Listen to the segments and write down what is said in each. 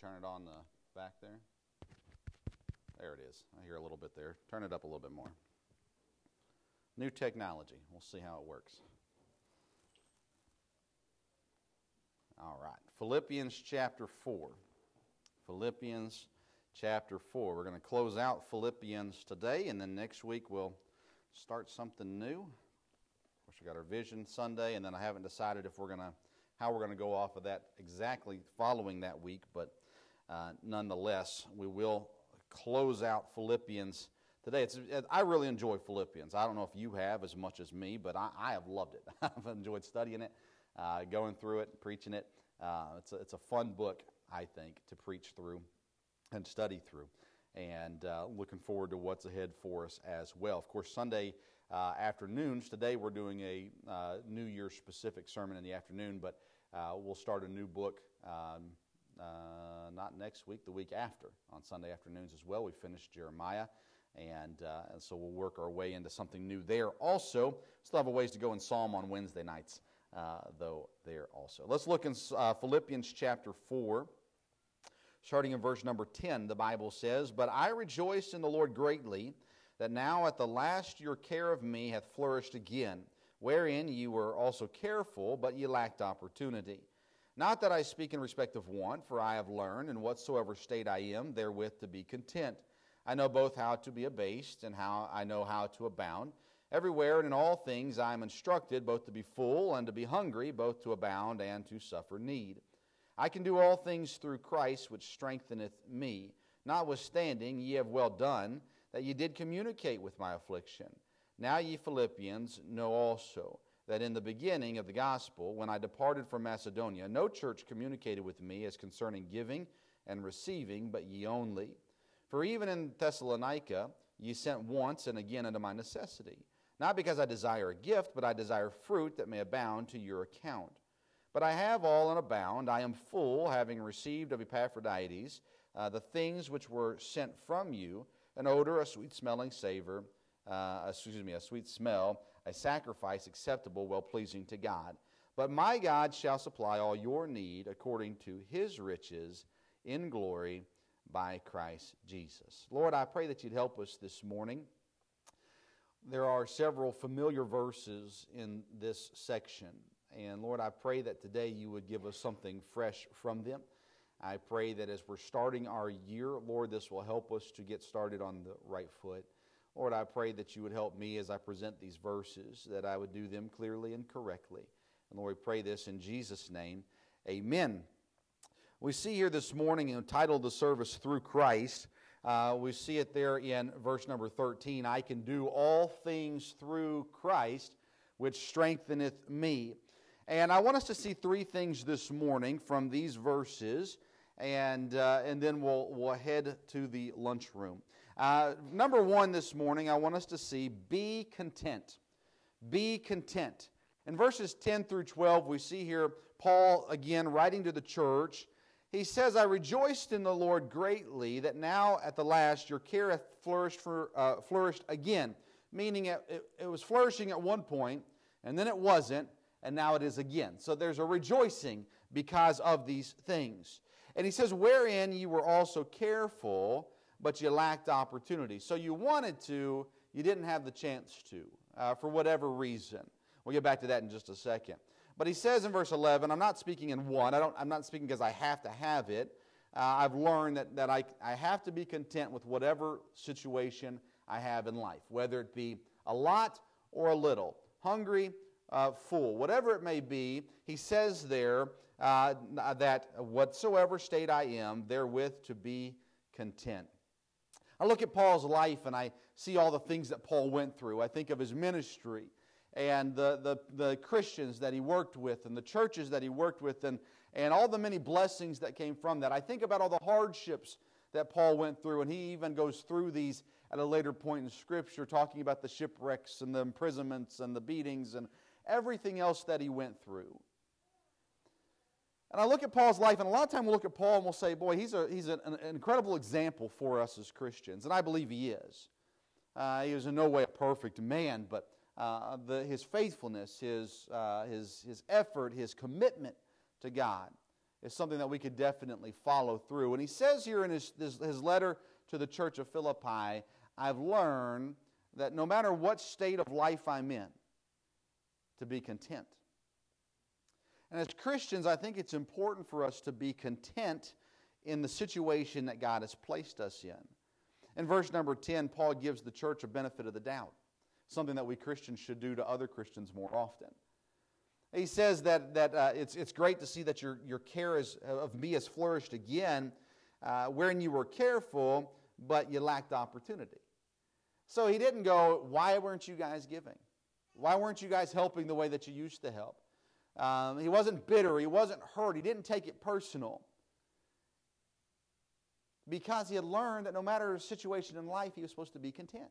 turn it on the back there? There it is. I hear a little bit there. Turn it up a little bit more. New technology. We'll see how it works. All right. Philippians chapter 4. Philippians chapter 4. We're going to close out Philippians today, and then next week we'll start something new. Of course, we got our Vision Sunday, and then I haven't decided if we're going to how we're going to go off of that exactly following that week, but uh, nonetheless, we will close out Philippians today. It's, I really enjoy Philippians. I don't know if you have as much as me, but I, I have loved it. I've enjoyed studying it, uh, going through it, preaching it. Uh, it's, a, it's a fun book, I think, to preach through and study through. And uh, looking forward to what's ahead for us as well. Of course, Sunday uh, afternoons, today we're doing a uh, New Year specific sermon in the afternoon, but we'll start a new book um, uh, not next week, the week after, on Sunday afternoons as well. We finished Jeremiah, and, uh, and so we'll work our way into something new there. Also, still have a ways to go in Psalm on Wednesday nights, uh, though, there also. Let's look in uh, Philippians chapter 4. Starting in verse number 10, the Bible says, But I rejoice in the Lord greatly that now at the last your care of me hath flourished again wherein ye were also careful, but ye lacked opportunity. Not that I speak in respect of want, for I have learned in whatsoever state I am therewith to be content. I know both how to be abased and how I know how to abound. Everywhere and in all things I am instructed both to be full and to be hungry, both to abound and to suffer need. I can do all things through Christ which strengtheneth me. Notwithstanding, ye have well done that ye did communicate with my affliction. Now ye Philippians know also that in the beginning of the gospel, when I departed from Macedonia, no church communicated with me as concerning giving and receiving, but ye only. For even in Thessalonica ye sent once and again unto my necessity. Not because I desire a gift, but I desire fruit that may abound to your account. But I have all and abound. I am full, having received of Epaphroditus uh, the things which were sent from you, an odor, a sweet smelling savor uh, excuse me, a sweet smell, a sacrifice acceptable, well pleasing to God. But my God shall supply all your need according to his riches in glory by Christ Jesus. Lord, I pray that you'd help us this morning. There are several familiar verses in this section. And Lord, I pray that today you would give us something fresh from them. I pray that as we're starting our year, Lord, this will help us to get started on the right foot. Lord, I pray that you would help me as I present these verses, that I would do them clearly and correctly. And Lord, we pray this in Jesus' name. Amen. We see here this morning entitled the service Through Christ. Uh, we see it there in verse number 13 I can do all things through Christ, which strengtheneth me. And I want us to see three things this morning from these verses, and, uh, and then we'll, we'll head to the lunchroom. Uh, number one this morning, I want us to see be content. Be content. In verses 10 through 12, we see here Paul again writing to the church. He says, I rejoiced in the Lord greatly that now at the last your care hath flourished, for, uh, flourished again. Meaning it, it, it was flourishing at one point, and then it wasn't, and now it is again. So there's a rejoicing because of these things. And he says, Wherein you were also careful but you lacked opportunity. So you wanted to, you didn't have the chance to, uh, for whatever reason. We'll get back to that in just a second. But he says in verse 11, I'm not speaking in one, I don't, I'm not speaking because I have to have it. Uh, I've learned that, that I, I have to be content with whatever situation I have in life, whether it be a lot or a little, hungry, uh, full, whatever it may be. He says there uh, that whatsoever state I am, therewith to be content. I look at Paul's life and I see all the things that Paul went through. I think of his ministry and the, the, the Christians that he worked with and the churches that he worked with and, and all the many blessings that came from that. I think about all the hardships that Paul went through, and he even goes through these at a later point in Scripture, talking about the shipwrecks and the imprisonments and the beatings and everything else that he went through. And I look at Paul's life, and a lot of time we'll look at Paul and we'll say, boy, he's, a, he's an, an incredible example for us as Christians. And I believe he is. Uh, he was in no way a perfect man, but uh, the, his faithfulness, his, uh, his, his effort, his commitment to God is something that we could definitely follow through. And he says here in his, his, his letter to the church of Philippi, I've learned that no matter what state of life I'm in, to be content. And as Christians, I think it's important for us to be content in the situation that God has placed us in. In verse number 10, Paul gives the church a benefit of the doubt, something that we Christians should do to other Christians more often. He says that, that uh, it's, it's great to see that your, your care is, of me has flourished again, uh, wherein you were careful, but you lacked opportunity. So he didn't go, Why weren't you guys giving? Why weren't you guys helping the way that you used to help? Um, he wasn't bitter. He wasn't hurt. He didn't take it personal. Because he had learned that no matter the situation in life, he was supposed to be content.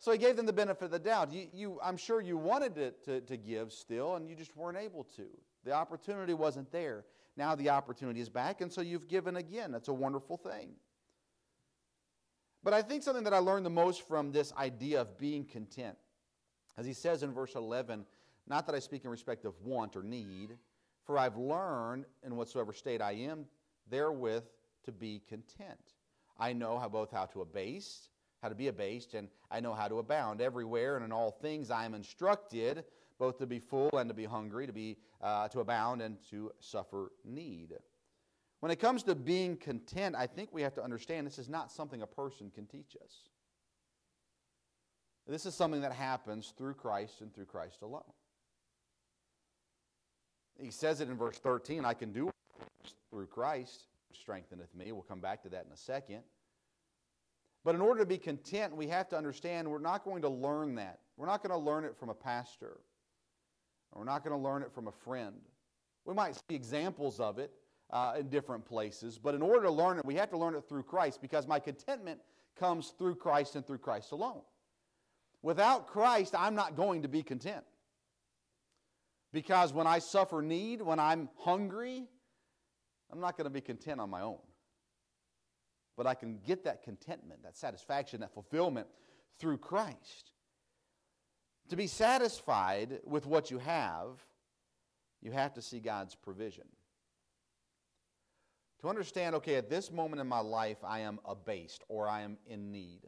So he gave them the benefit of the doubt. You, you, I'm sure you wanted to, to, to give still, and you just weren't able to. The opportunity wasn't there. Now the opportunity is back, and so you've given again. That's a wonderful thing. But I think something that I learned the most from this idea of being content, as he says in verse 11, not that I speak in respect of want or need, for I've learned in whatsoever state I am therewith to be content. I know how both how to abase how to be abased, and I know how to abound. Everywhere and in all things I am instructed, both to be full and to be hungry, to, be, uh, to abound and to suffer need. When it comes to being content, I think we have to understand this is not something a person can teach us. This is something that happens through Christ and through Christ alone. He says it in verse 13 I can do through Christ, strengtheneth me. We'll come back to that in a second. But in order to be content, we have to understand we're not going to learn that. We're not going to learn it from a pastor. Or we're not going to learn it from a friend. We might see examples of it uh, in different places, but in order to learn it, we have to learn it through Christ because my contentment comes through Christ and through Christ alone. Without Christ, I'm not going to be content. Because when I suffer need, when I'm hungry, I'm not going to be content on my own but I can get that contentment, that satisfaction, that fulfillment through Christ. To be satisfied with what you have, you have to see God's provision. To understand, okay, at this moment in my life, I am abased or I am in need.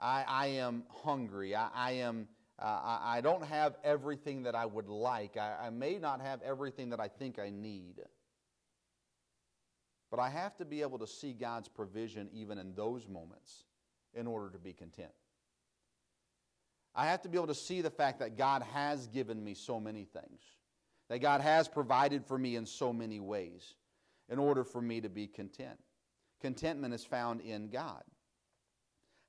I, I am hungry. I, I am. Uh, I, I, don't have everything that I would like. I, I may not have everything that I think I need. But I have to be able to see God's provision even in those moments in order to be content. I have to be able to see the fact that God has given me so many things, that God has provided for me in so many ways in order for me to be content. Contentment is found in God.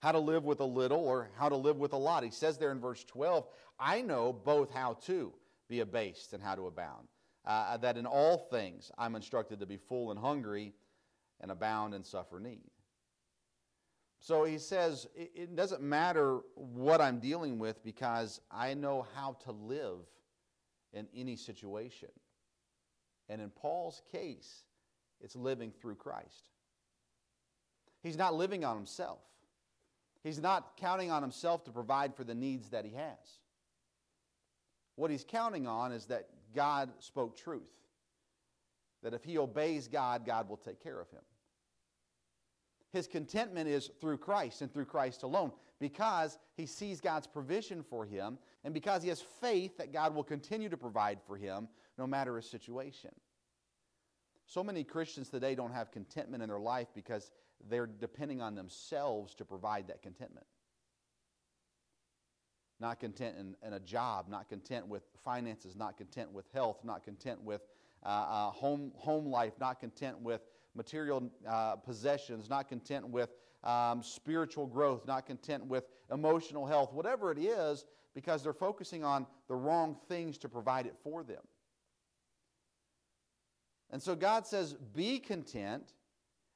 How to live with a little or how to live with a lot. He says there in verse 12, I know both how to be abased and how to abound uh, that in all things I'm instructed to be full and hungry and abound and suffer need. So he says, it, it doesn't matter what I'm dealing with because I know how to live in any situation. And in Paul's case, it's living through Christ. He's not living on himself. He's not counting on himself to provide for the needs that he has. What he's counting on is that God spoke truth. That if he obeys God, God will take care of him. His contentment is through Christ and through Christ alone because he sees God's provision for him and because he has faith that God will continue to provide for him no matter his situation. So many Christians today don't have contentment in their life because they're depending on themselves to provide that contentment not content in, in, a job, not content with finances, not content with health, not content with uh, uh, home, home life, not content with material uh, possessions, not content with um, spiritual growth, not content with emotional health, whatever it is, because they're focusing on the wrong things to provide it for them. And so God says, be content.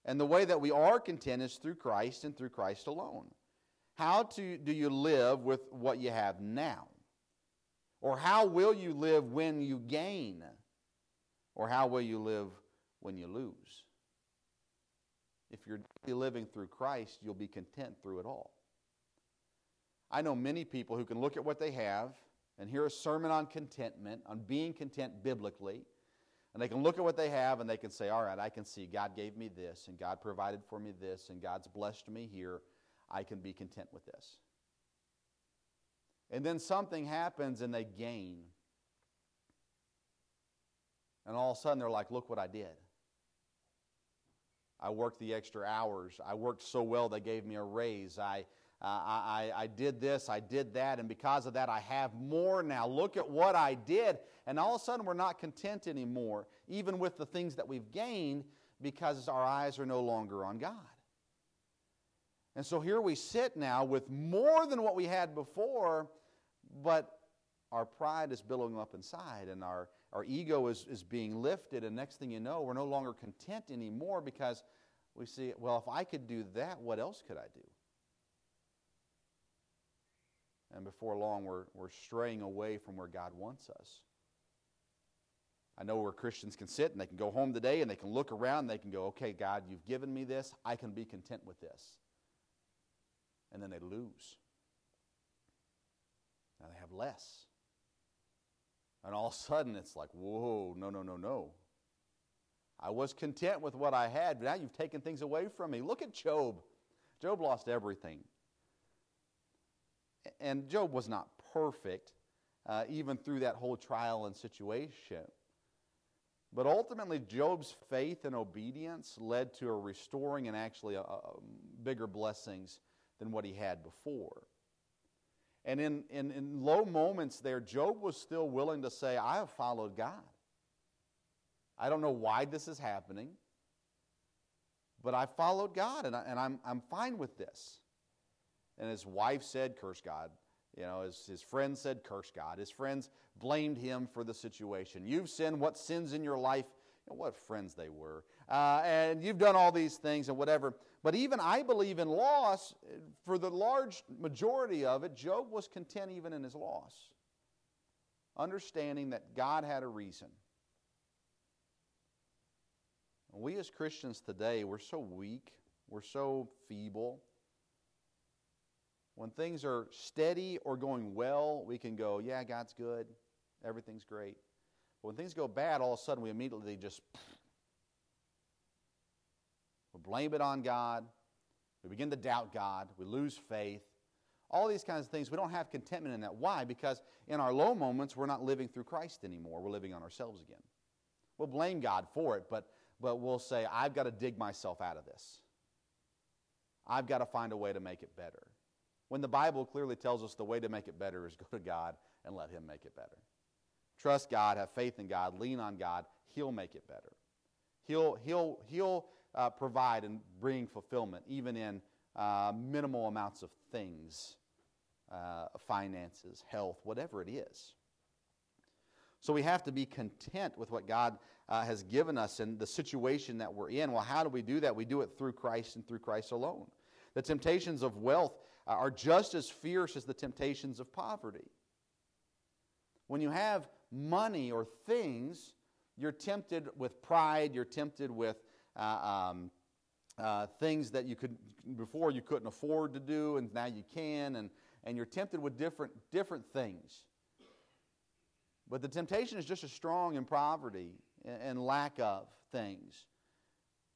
And the way that we are content is through Christ and through Christ alone. How to, do you live with what you have now? Or how will you live when you gain? Or how will you live when you lose? If you're living through Christ, you'll be content through it all. I know many people who can look at what they have and hear a sermon on contentment, on being content biblically, And they can look at what they have and they can say, all right, I can see God gave me this, and God provided for me this, and God's blessed me here. I can be content with this. And then something happens and they gain. And all of a sudden they're like, look what I did. I worked the extra hours. I worked so well they gave me a raise. I, uh, I, I did this, I did that, and because of that, I have more now. Look at what I did. And all of a sudden, we're not content anymore, even with the things that we've gained, because our eyes are no longer on God. And so here we sit now with more than what we had before, but our pride is billowing up inside, and our, our ego is, is being lifted. And next thing you know, we're no longer content anymore because we see, well, if I could do that, what else could I do? And before long, we're, we're straying away from where God wants us. I know where Christians can sit and they can go home today and they can look around and they can go, okay, God, you've given me this. I can be content with this. And then they lose. Now they have less. And all of a sudden it's like, whoa, no, no, no, no. I was content with what I had, but now you've taken things away from me. Look at Job. Job lost everything. And Job was not perfect, uh, even through that whole trial and situation. But ultimately, Job's faith and obedience led to a restoring and actually a, a bigger blessings than what he had before. And in, in, in low moments there, Job was still willing to say, I have followed God. I don't know why this is happening, but I followed God and, I, and I'm, I'm fine with this. And his wife said, Curse God. You know, his, his friends said, Curse God. His friends blamed him for the situation. You've sinned. What sins in your life? You know, what friends they were. Uh, and you've done all these things and whatever. But even I believe in loss, for the large majority of it, Job was content even in his loss, understanding that God had a reason. We as Christians today, we're so weak, we're so feeble. When things are steady or going well, we can go, yeah, God's good, everything's great. But when things go bad, all of a sudden we immediately just we blame it on God. We begin to doubt God. We lose faith. All these kinds of things, we don't have contentment in that. Why? Because in our low moments, we're not living through Christ anymore. We're living on ourselves again. We'll blame God for it, but, but we'll say, I've got to dig myself out of this. I've got to find a way to make it better. When the Bible clearly tells us the way to make it better is go to God and let Him make it better. Trust God, have faith in God, lean on God. He'll make it better. He'll, he'll, he'll uh, provide and bring fulfillment, even in uh, minimal amounts of things uh, finances, health, whatever it is. So we have to be content with what God uh, has given us and the situation that we're in. Well, how do we do that? We do it through Christ and through Christ alone. The temptations of wealth are just as fierce as the temptations of poverty. When you have money or things, you're tempted with pride, you're tempted with uh, um, uh, things that you could before you couldn't afford to do, and now you can, and, and you're tempted with different, different things. But the temptation is just as strong in poverty and, and lack of things,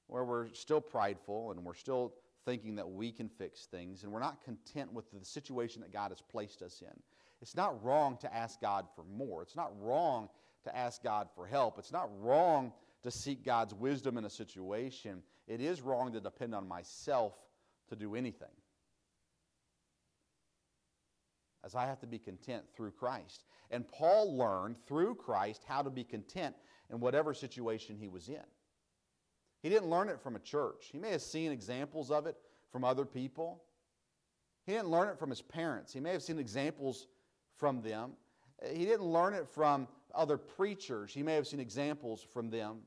where we're still prideful and we're still thinking that we can fix things, and we're not content with the situation that God has placed us in. It's not wrong to ask God for more. It's not wrong to ask God for help. It's not wrong to seek God's wisdom in a situation. It is wrong to depend on myself to do anything. As I have to be content through Christ. And Paul learned through Christ how to be content in whatever situation he was in. He didn't learn it from a church. He may have seen examples of it from other people. He didn't learn it from his parents. He may have seen examples from them. He didn't learn it from other preachers. He may have seen examples from them,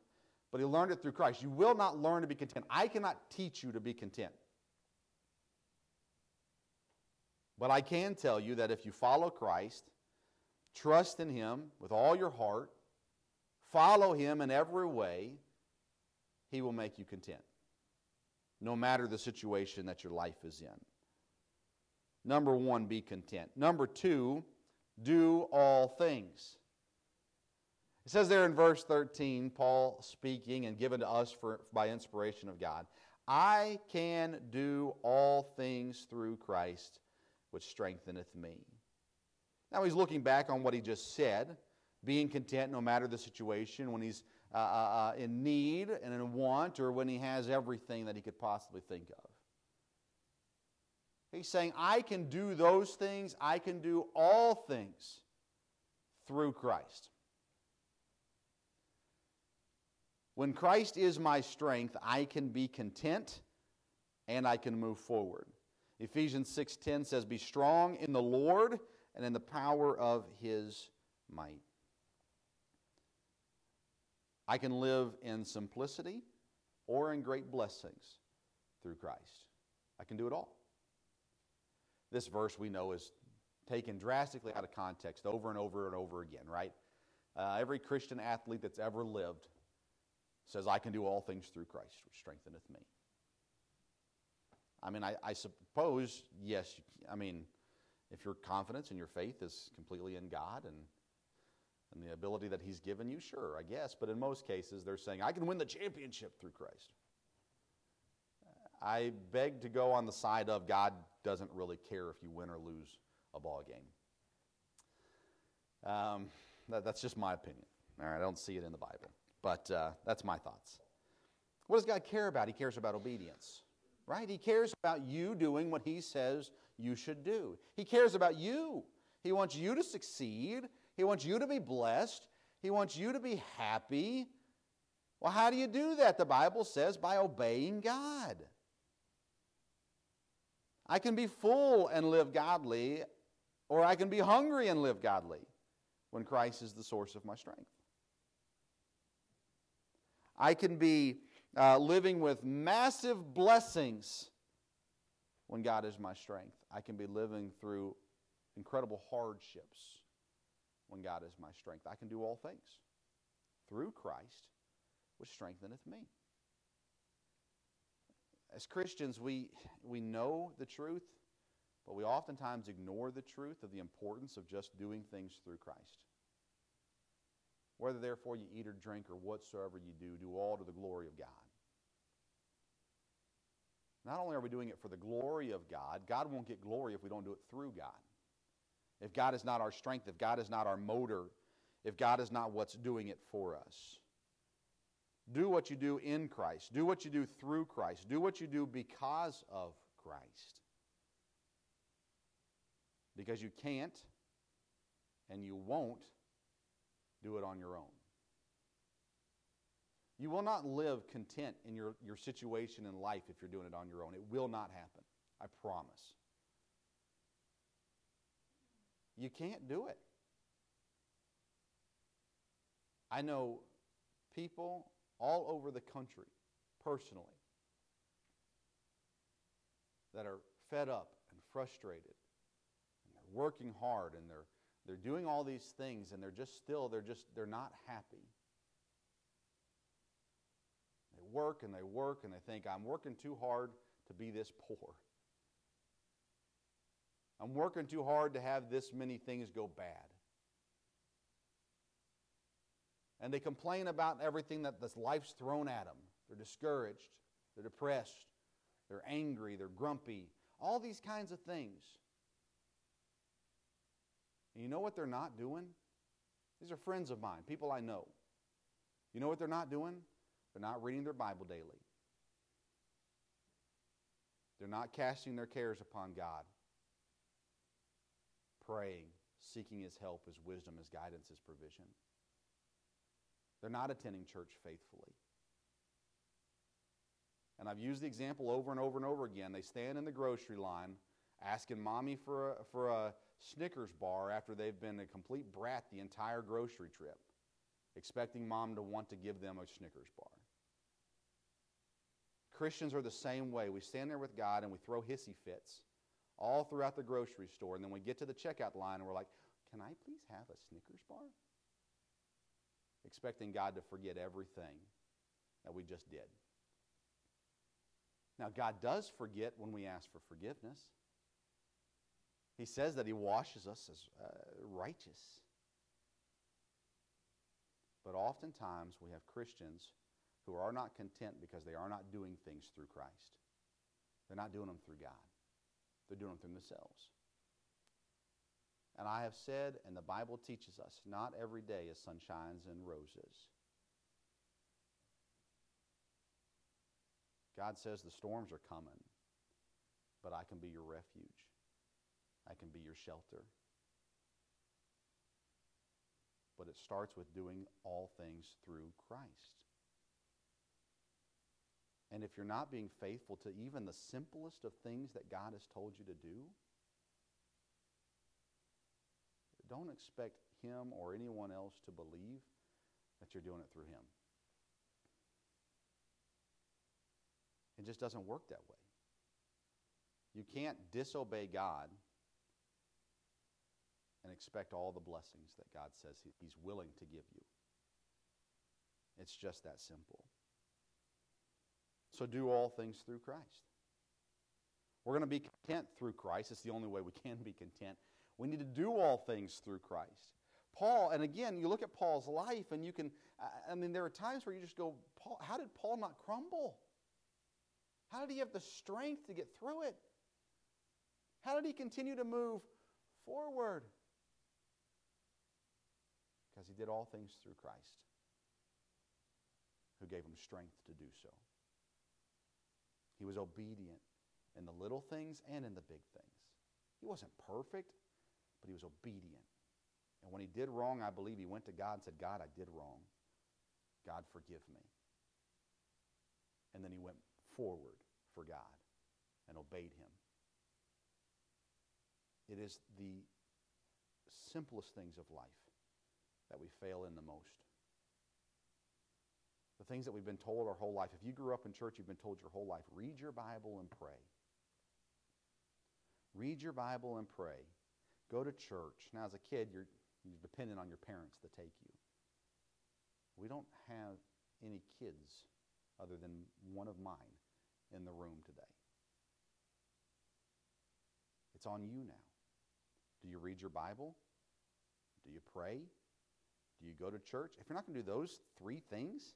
but he learned it through Christ. You will not learn to be content. I cannot teach you to be content. But I can tell you that if you follow Christ, trust in Him with all your heart, follow Him in every way, he will make you content, no matter the situation that your life is in. Number one, be content. Number two, do all things. It says there in verse 13, Paul speaking and given to us for, by inspiration of God, I can do all things through Christ, which strengtheneth me. Now he's looking back on what he just said, being content no matter the situation, when he's uh, uh, uh in need and in want, or when he has everything that he could possibly think of. He's saying, I can do those things, I can do all things through Christ. When Christ is my strength, I can be content and I can move forward. Ephesians 6:10 says be strong in the Lord and in the power of his might. I can live in simplicity or in great blessings through Christ. I can do it all. This verse we know is taken drastically out of context over and over and over again, right? Uh, every Christian athlete that's ever lived says, I can do all things through Christ, which strengtheneth me. I mean, I, I suppose, yes, I mean, if your confidence and your faith is completely in God and, and the ability that He's given you, sure, I guess. But in most cases, they're saying, I can win the championship through Christ. I beg to go on the side of God doesn't really care if you win or lose a ball game. Um, that, that's just my opinion. All right, I don't see it in the Bible, but uh, that's my thoughts. What does God care about? He cares about obedience, right? He cares about you doing what He says you should do. He cares about you. He wants you to succeed. He wants you to be blessed. He wants you to be happy. Well, how do you do that? The Bible says by obeying God. I can be full and live godly, or I can be hungry and live godly when Christ is the source of my strength. I can be uh, living with massive blessings when God is my strength. I can be living through incredible hardships when God is my strength. I can do all things through Christ, which strengtheneth me as Christians, we, we know the truth, but we oftentimes ignore the truth of the importance of just doing things through Christ. Whether, therefore, you eat or drink or whatsoever you do, do all to the glory of God. Not only are we doing it for the glory of God, God won't get glory if we don't do it through God. If God is not our strength, if God is not our motor, if God is not what's doing it for us. Do what you do in Christ. Do what you do through Christ. Do what you do because of Christ. Because you can't and you won't do it on your own. You will not live content in your, your situation in life if you're doing it on your own. It will not happen. I promise. You can't do it. I know people all over the country, personally, that are fed up and frustrated. And they're working hard and they're, they're doing all these things and they're just still, they're just, they're not happy. They work and they work and they think, I'm working too hard to be this poor. I'm working too hard to have this many things go bad. and they complain about everything that this life's thrown at them. They're discouraged, they're depressed, they're angry, they're grumpy, all these kinds of things. And you know what they're not doing? These are friends of mine, people I know. You know what they're not doing? They're not reading their Bible daily. They're not casting their cares upon God, praying, seeking His help, His wisdom, His guidance, His provision. They're not attending church faithfully. And I've used the example over and over and over again. They stand in the grocery line asking mommy for a, for a Snickers bar after they've been a complete brat the entire grocery trip, expecting mom to want to give them a Snickers bar. Christians are the same way. We stand there with God and we throw hissy fits all throughout the grocery store. And then we get to the checkout line and we're like, Can I please have a Snickers bar? expecting God to forget everything that we just did. Now, God does forget when we ask for forgiveness. He says that He washes us as uh, righteous. But oftentimes we have Christians who are not content because they are not doing things through Christ. They're not doing them through God, they're doing them through themselves. And I have said, and the Bible teaches us, not every day is sunshines and roses. God says the storms are coming, but I can be your refuge. I can be your shelter. But it starts with doing all things through Christ. And if you're not being faithful to even the simplest of things that God has told you to do, don't expect Him or anyone else to believe that you're doing it through Him. It just doesn't work that way. You can't disobey God and expect all the blessings that God says He's willing to give you. It's just that simple. So do all things through Christ. We're going to be content through Christ. It's the only way we can be content. We need to do all things through Christ. Paul, and again, you look at Paul's life and you can, I mean, there are times where you just go, Paul, how did Paul not crumble? How did he have the strength to get through it? How did he continue to move forward? Because he did all things through Christ, who gave him strength to do so. He was obedient in the little things and in the big things. He wasn't perfect, but he was obedient. And when he did wrong, I believe he went to God and said, God, I did wrong. God, forgive me. And then he went forward for God and obeyed him. It is the simplest things of life that we fail in the most. The things that we've been told our whole life. If you grew up in church, you've been told your whole life read your Bible and pray. Read your Bible and pray. Go to church. Now, as a kid, you're, you're dependent on your parents to take you. We don't have any kids other than one of mine in the room today. It's on you now. Do you read your Bible? Do you pray? Do you go to church? If you're not going to do those three things,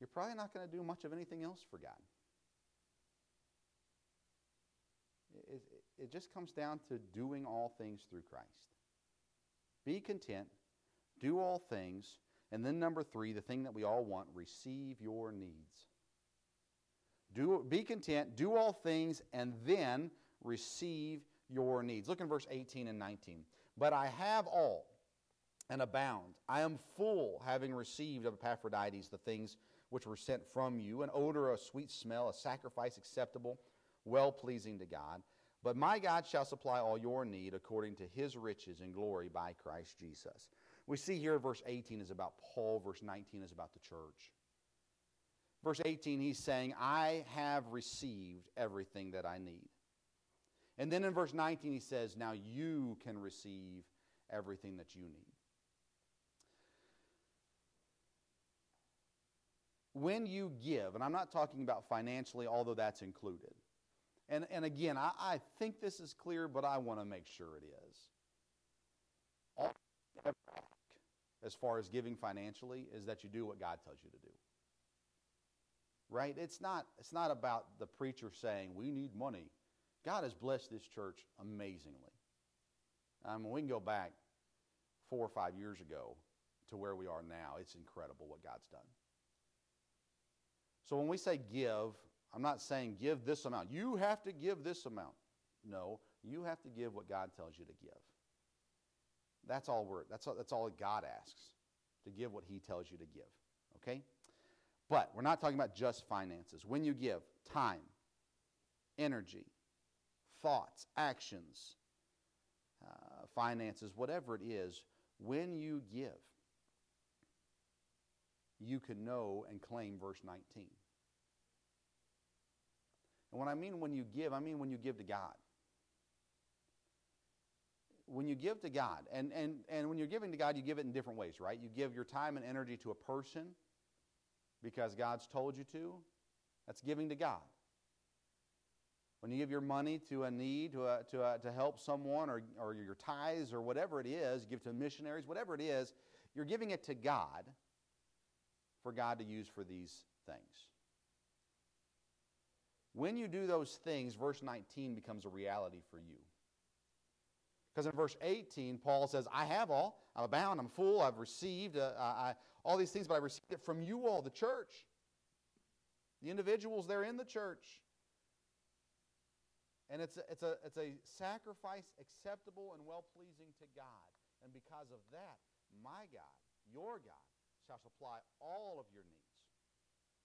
you're probably not going to do much of anything else for God. It, it, just comes down to doing all things through Christ. Be content, do all things, and then number three, the thing that we all want, receive your needs. Do, be content, do all things, and then receive your needs. Look in verse 18 and 19. But I have all and abound. I am full, having received of Epaphroditus the things which were sent from you, an odor, a sweet smell, a sacrifice acceptable, well pleasing to God. But my God shall supply all your need according to his riches and glory by Christ Jesus. We see here verse 18 is about Paul, verse 19 is about the church. Verse 18, he's saying, I have received everything that I need. And then in verse 19, he says, Now you can receive everything that you need. When you give, and I'm not talking about financially, although that's included. And, and again, I, I think this is clear, but I want to make sure it is. All as far as giving financially is that you do what God tells you to do right? It's not, it's not about the preacher saying, we need money. God has blessed this church amazingly. I mean, we can go back four or five years ago to where we are now. It's incredible what God's done. So when we say give, I'm not saying give this amount. You have to give this amount. No, you have to give what God tells you to give. That's all we're, that's all, that's all God asks, to give what he tells you to give. Okay? But we're not talking about just finances. When you give time, energy, thoughts, actions, uh, finances, whatever it is, when you give, you can know and claim verse 19. And when I mean when you give, I mean when you give to God. When you give to God, and, and, and when you're giving to God, you give it in different ways, right? You give your time and energy to a person because God's told you to, that's giving to God. When you give your money to a need, to, a, to, a, to help someone, or, or your tithes, or whatever it is, give to missionaries, whatever it is, you're giving it to God for God to use for these things. When you do those things, verse 19 becomes a reality for you. Because in verse 18, Paul says, I have all. I'm abound. I'm full. I've received uh, I, all these things, but I received it from you all, the church. The individuals there in the church. And it's a, it's a, it's a sacrifice acceptable and well pleasing to God. And because of that, my God, your God, shall supply all of your needs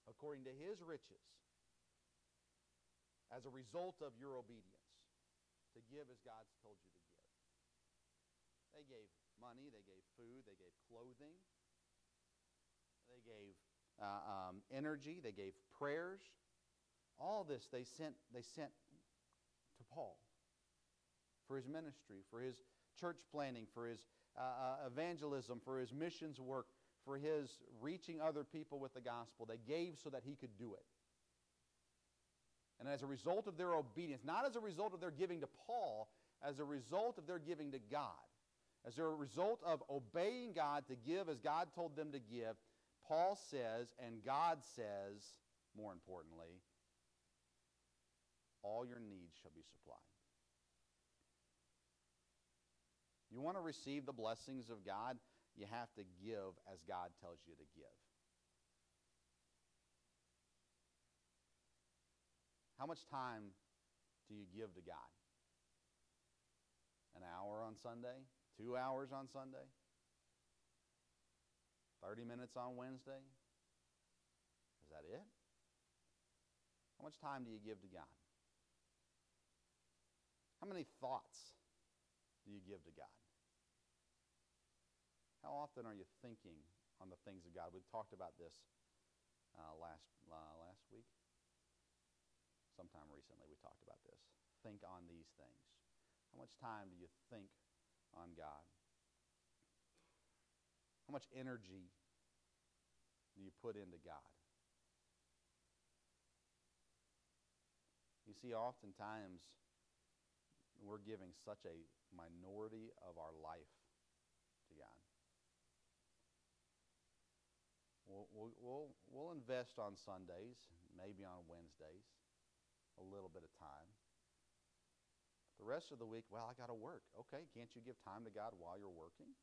according to his riches as a result of your obedience to give as God's told you to give. They gave money, they gave food, they gave clothing, they gave uh, um, energy, they gave prayers. All this they sent, they sent to Paul for his ministry, for his church planning, for his uh, uh, evangelism, for his missions work, for his reaching other people with the gospel. They gave so that he could do it. And as a result of their obedience, not as a result of their giving to Paul, as a result of their giving to God, as a result of obeying God to give as God told them to give, Paul says, and God says, more importantly, all your needs shall be supplied. You want to receive the blessings of God, you have to give as God tells you to give. How much time do you give to God? An hour on Sunday? Two hours on Sunday? 30 minutes on Wednesday? Is that it? How much time do you give to God? How many thoughts do you give to God? How often are you thinking on the things of God? We talked about this uh, last, uh, last week. Sometime recently we talked about this. Think on these things. How much time do you think on God? How much energy do you put into God? You see, oftentimes we're giving such a minority of our life to God. We'll, we'll, we'll, invest on Sundays, maybe on Wednesdays, a little bit of time. The rest of the week, well, I got to work. Okay, can't you give time to God while you're working?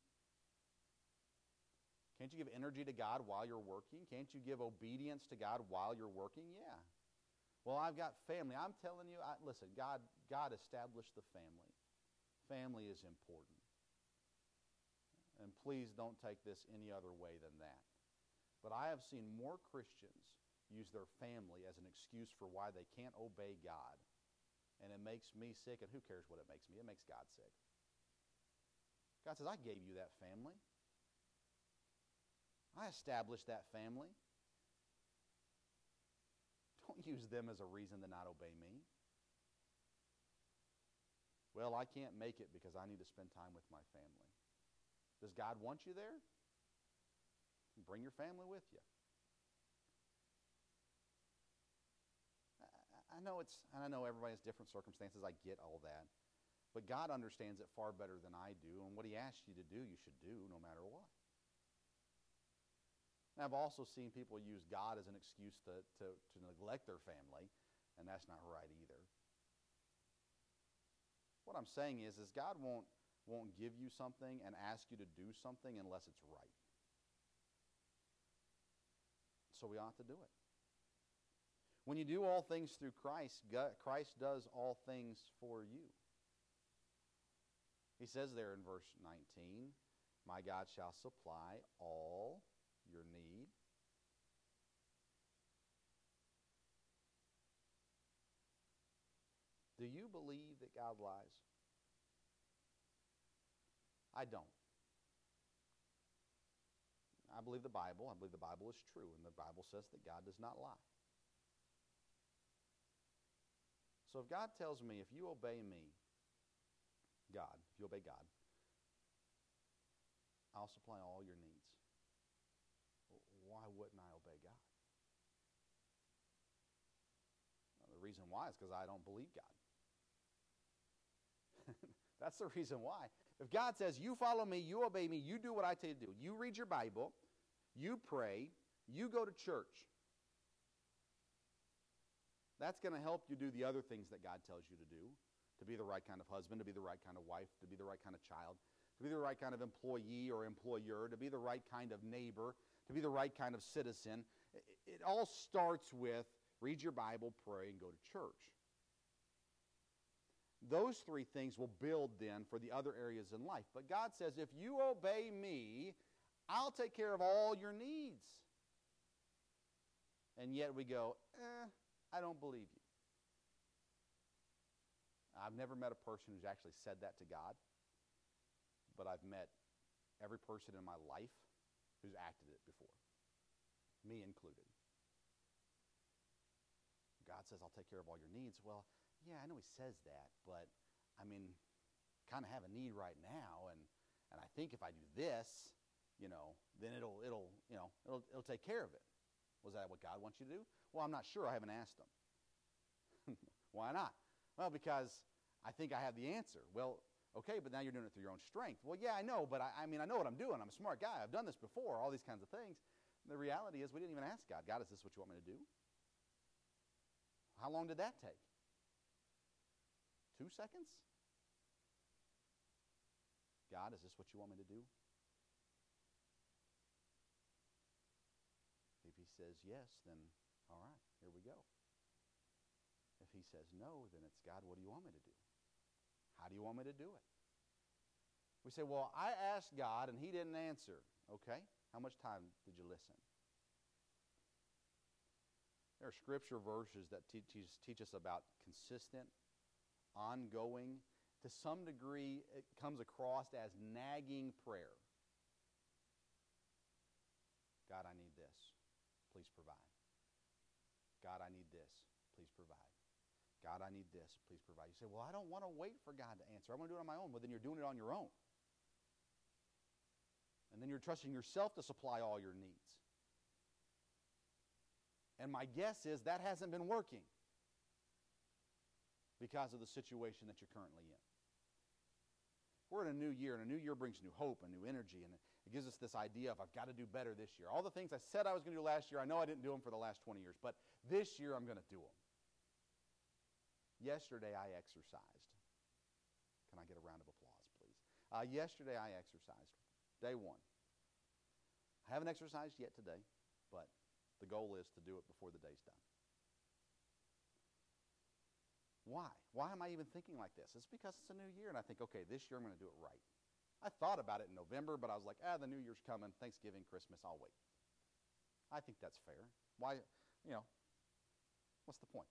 Can't you give energy to God while you're working? Can't you give obedience to God while you're working? Yeah. Well, I've got family. I'm telling you, I, listen, God, God established the family. Family is important. And please don't take this any other way than that. But I have seen more Christians use their family as an excuse for why they can't obey God. And it makes me sick, and who cares what it makes me? It makes God sick. God says, I gave you that family. I established that family. Don't use them as a reason to not obey me. Well, I can't make it because I need to spend time with my family. Does God want you there? Bring your family with you. I know it's, and I know everybody has different circumstances. I get all that. But God understands it far better than I do. And what He asks you to do, you should do no matter what. And I've also seen people use God as an excuse to, to, to neglect their family, and that's not right either. What I'm saying is, is God won't, won't give you something and ask you to do something unless it's right so we ought to do it. When you do all things through Christ, Christ does all things for you. He says there in verse 19, My God shall supply all your need. Do you believe that God lies? I don't. I believe the Bible. I believe the Bible is true, and the Bible says that God does not lie. So if God tells me, if you obey me, God, if you obey God, I'll supply all your needs. Why wouldn't I obey God? Well, the reason why is because I don't believe God. That's the reason why. If God says, You follow me, you obey me, you do what I tell you to do, you read your Bible, you pray, You go to church. That's going to help you do the other things that God tells you to do to be the right kind of husband, to be the right kind of wife, to be the right kind of child, to be the right kind of employee or employer, to be the right kind of neighbor, to be the right kind of citizen. It all starts with read your Bible, pray, and go to church. Those three things will build then for the other areas in life. But God says, if you obey me, I'll take care of all your needs. And yet we go, eh, I don't believe you. I've never met a person who's actually said that to God, but I've met every person in my life who's acted it before, me included. God says, I'll take care of all your needs. Well, yeah, I know he says that, but I mean, kind of have a need right now, and, and I think if I do this, you know, then it'll, it'll, you know, it'll, it'll take care of it. Was that what God wants you to do? Well, I'm not sure. I haven't asked him. Why not? Well, because I think I have the answer. Well, okay, but now you're doing it through your own strength. Well, yeah, I know, but I, I mean, I know what I'm doing. I'm a smart guy. I've done this before, all these kinds of things. The reality is, we didn't even ask God, God, is this what you want me to do? How long did that take? Two seconds? God, is this what you want me to do? If he says yes, then all right, here we go. If he says no, then it's God, what do you want me to do? How do you want me to do it? We say, well, I asked God and he didn't answer. Okay, how much time did you listen? There are scripture verses that teach, teach us about consistent, ongoing, to some degree, it comes across as nagging prayer. God, I need. Please provide. God, I need this. Please provide. God, I need this. Please provide. You say, well, I don't want to wait for God to answer. I want to do it on my own. Well, then you're doing it on your own. And then you're trusting yourself to supply all your needs. And my guess is that hasn't been working because of the situation that you're currently in. We're in a new year, and a new year brings new hope and new energy, and it gives us this idea of I've got to do better this year. All the things I said I was going to do last year, I know I didn't do them for the last 20 years, but this year I'm going to do them. Yesterday I exercised. Can I get a round of applause, please? Uh, yesterday I exercised. Day one. I haven't exercised yet today, but the goal is to do it before the day's done. Why? Why am I even thinking like this? It's because it's a new year, and I think, okay, this year I'm going to do it right. I thought about it in November, but I was like, ah, the new year's coming, Thanksgiving, Christmas, I'll wait. I think that's fair. Why, you know, what's the point?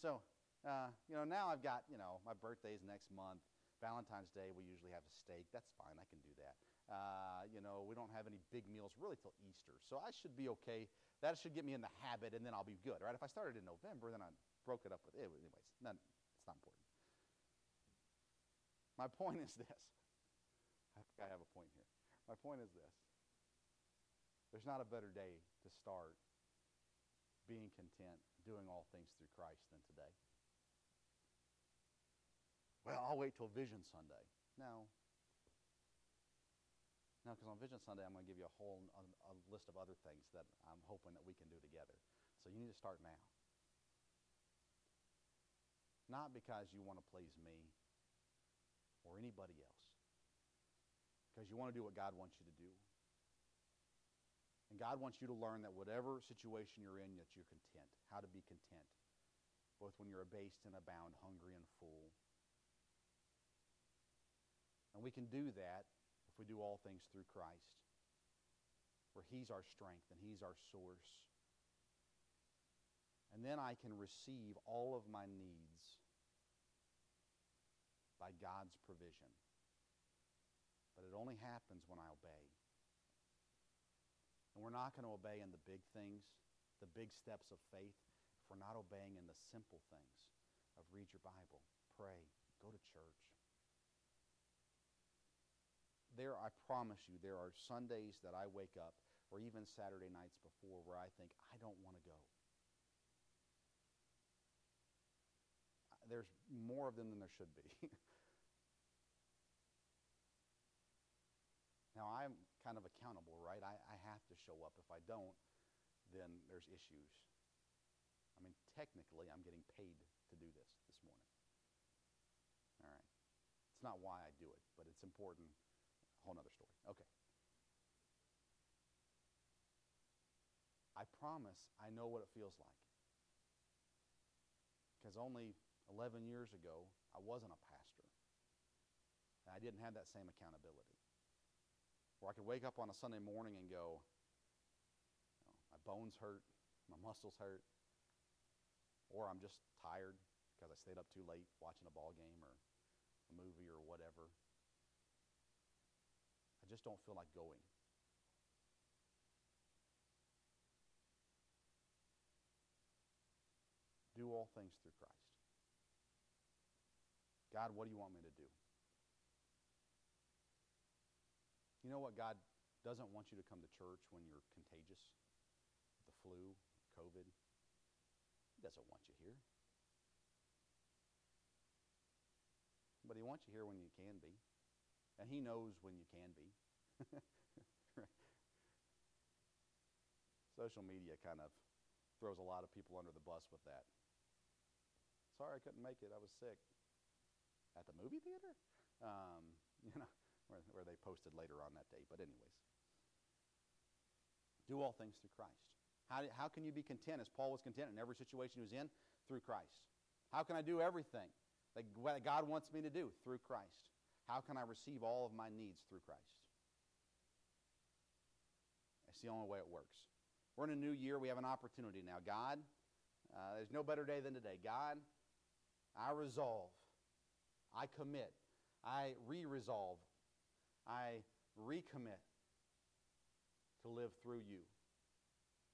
So, uh, you know, now I've got, you know, my birthday's next month. Valentine's Day, we usually have a steak. That's fine. I can do that. Uh, you know, we don't have any big meals really till Easter. So I should be okay. That should get me in the habit, and then I'll be good, right? If I started in November, then I broke it up with it. Anyways, none, it's not important. My point is this. I think I have a point here. My point is this. There's not a better day to start being content, doing all things through Christ than today. Well, I'll wait till Vision Sunday. No. No, because on Vision Sunday, I'm going to give you a whole a, a list of other things that I'm hoping that we can do together. So you need to start now. Not because you want to please me or anybody else. Because you want to do what God wants you to do. And God wants you to learn that whatever situation you're in, that you're content. How to be content. Both when you're abased and abound, hungry and full. And we can do that if we do all things through Christ, where He's our strength and He's our source. And then I can receive all of my needs by God's provision. But it only happens when I obey. And we're not going to obey in the big things, the big steps of faith, if we're not obeying in the simple things of read your Bible, pray, go to church. There, I promise you, there are Sundays that I wake up, or even Saturday nights before, where I think, I don't want to go. There's more of them than there should be. Now, I'm kind of accountable, right? I, I have to show up. If I don't, then there's issues. I mean, technically, I'm getting paid to do this this morning. All right. It's not why I do it, but it's important. Whole other story. Okay. I promise I know what it feels like. Because only 11 years ago, I wasn't a pastor. And I didn't have that same accountability. Where I could wake up on a Sunday morning and go, you know, my bones hurt, my muscles hurt, or I'm just tired because I stayed up too late watching a ball game or a movie or whatever. I just don't feel like going. Do all things through Christ. God, what do you want me to do? You know what? God doesn't want you to come to church when you're contagious, the flu, COVID. He doesn't want you here. But he wants you here when you can be. And he knows when you can be. Social media kind of throws a lot of people under the bus with that. Sorry, I couldn't make it. I was sick. At the movie theater? Um, you know, where, they posted later on that day. But, anyways, do all things through Christ. How, how can you be content as Paul was content in every situation he was in? Through Christ. How can I do everything that God wants me to do? Through Christ. How can I receive all of my needs through Christ? That's the only way it works. We're in a new year. We have an opportunity now. God, uh, there's no better day than today. God, I resolve. I commit. I re resolve. I recommit to live through you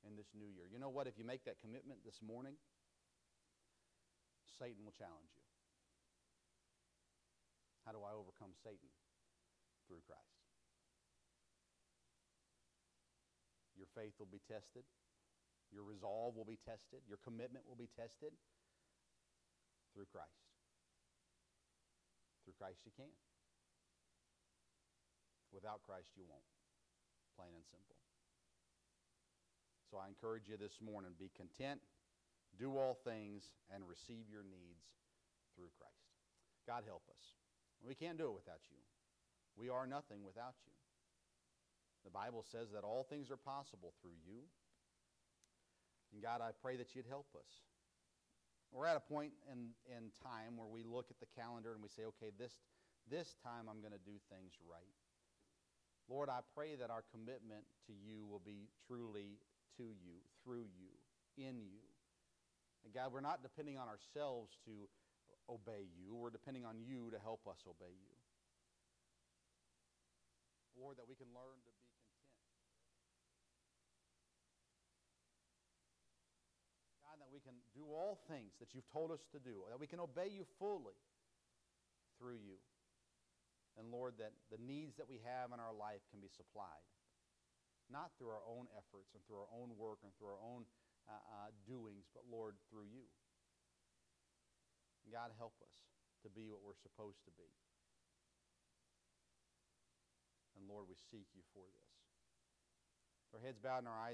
in this new year. You know what? If you make that commitment this morning, Satan will challenge you. How do I overcome Satan? Through Christ. Your faith will be tested. Your resolve will be tested. Your commitment will be tested through Christ. Through Christ you can. Without Christ you won't. Plain and simple. So I encourage you this morning be content, do all things, and receive your needs through Christ. God help us. We can't do it without you. We are nothing without you. The Bible says that all things are possible through you. And God, I pray that you'd help us. We're at a point in, in time where we look at the calendar and we say, okay, this, this time I'm going to do things right. Lord, I pray that our commitment to you will be truly to you, through you, in you. And God, we're not depending on ourselves to obey you. We're depending on you to help us obey you. Lord, that we can learn to be content. God, that we can do all things that you've told us to do, that we can obey you fully through you. And Lord, that the needs that we have in our life can be supplied, not through our own efforts and through our own work and through our own uh, uh, doings, but Lord, through you. God, help us to be what we're supposed to be. And Lord, we seek you for this. Our heads bowed and our eyes